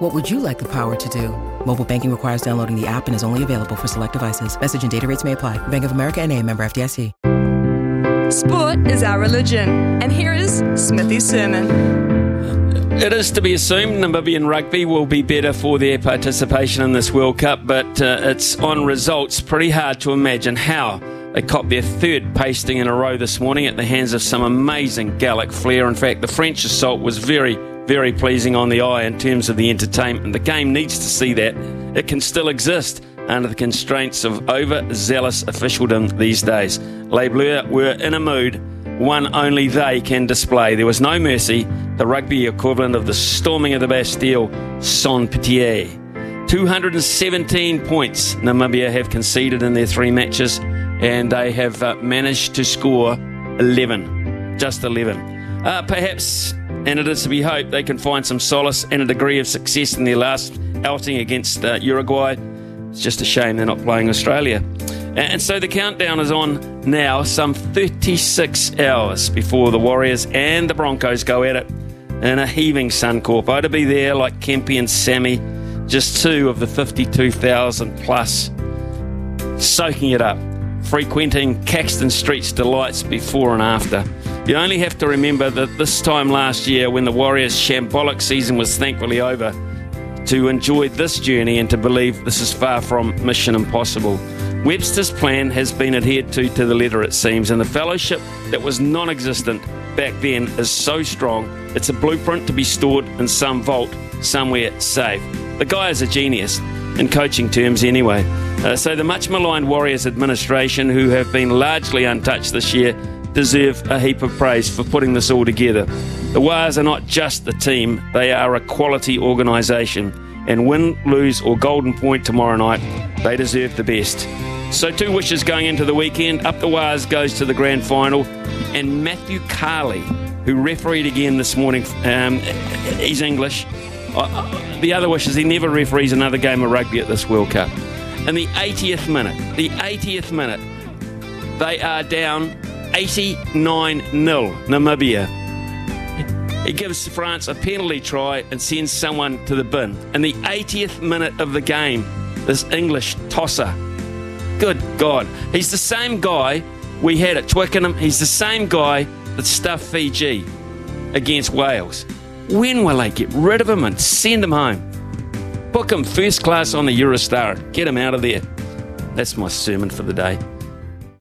What would you like the power to do? Mobile banking requires downloading the app and is only available for select devices. Message and data rates may apply. Bank of America and a member FDIC. Sport is our religion. And here is Smithy's sermon. It is to be assumed Namibian rugby will be better for their participation in this World Cup, but uh, it's on results pretty hard to imagine how they caught their third pasting in a row this morning at the hands of some amazing Gallic flair. In fact, the French assault was very, very pleasing on the eye in terms of the entertainment. The game needs to see that. It can still exist under the constraints of overzealous officialdom these days. Les Bleus were in a mood one only they can display. There was no mercy, the rugby equivalent of the storming of the Bastille, sans pitié. 217 points Namibia have conceded in their three matches, and they have uh, managed to score 11. Just 11. Uh, perhaps, and it is to be hoped, they can find some solace and a degree of success in their last outing against uh, Uruguay. It's just a shame they're not playing Australia. And so the countdown is on now, some 36 hours before the Warriors and the Broncos go at it in a heaving Suncorp. Oh, to be there like Kempy and Sammy, just two of the 52,000 plus, soaking it up, frequenting Caxton Street's delights before and after. You only have to remember that this time last year, when the Warriors' shambolic season was thankfully over, to enjoy this journey and to believe this is far from mission impossible. Webster's plan has been adhered to to the letter, it seems, and the fellowship that was non existent back then is so strong, it's a blueprint to be stored in some vault somewhere safe. The guy is a genius, in coaching terms anyway. Uh, so the much maligned Warriors administration, who have been largely untouched this year, deserve a heap of praise for putting this all together. The Wars are not just the team, they are a quality organisation. And win, lose, or golden point tomorrow night, they deserve the best. So, two wishes going into the weekend. Up the Wars goes to the grand final. And Matthew Carley, who refereed again this morning, um, he's English. Uh, the other wish is he never referees another game of rugby at this World Cup. In the 80th minute, the 80th minute, they are down 89 0 Namibia. He gives France a penalty try and sends someone to the bin. In the 80th minute of the game, this English tosser Good God. He's the same guy we had at Twickenham. He's the same guy that stuffed Fiji against Wales. When will they get rid of him and send him home? Book him first class on the Eurostar. Get him out of there. That's my sermon for the day.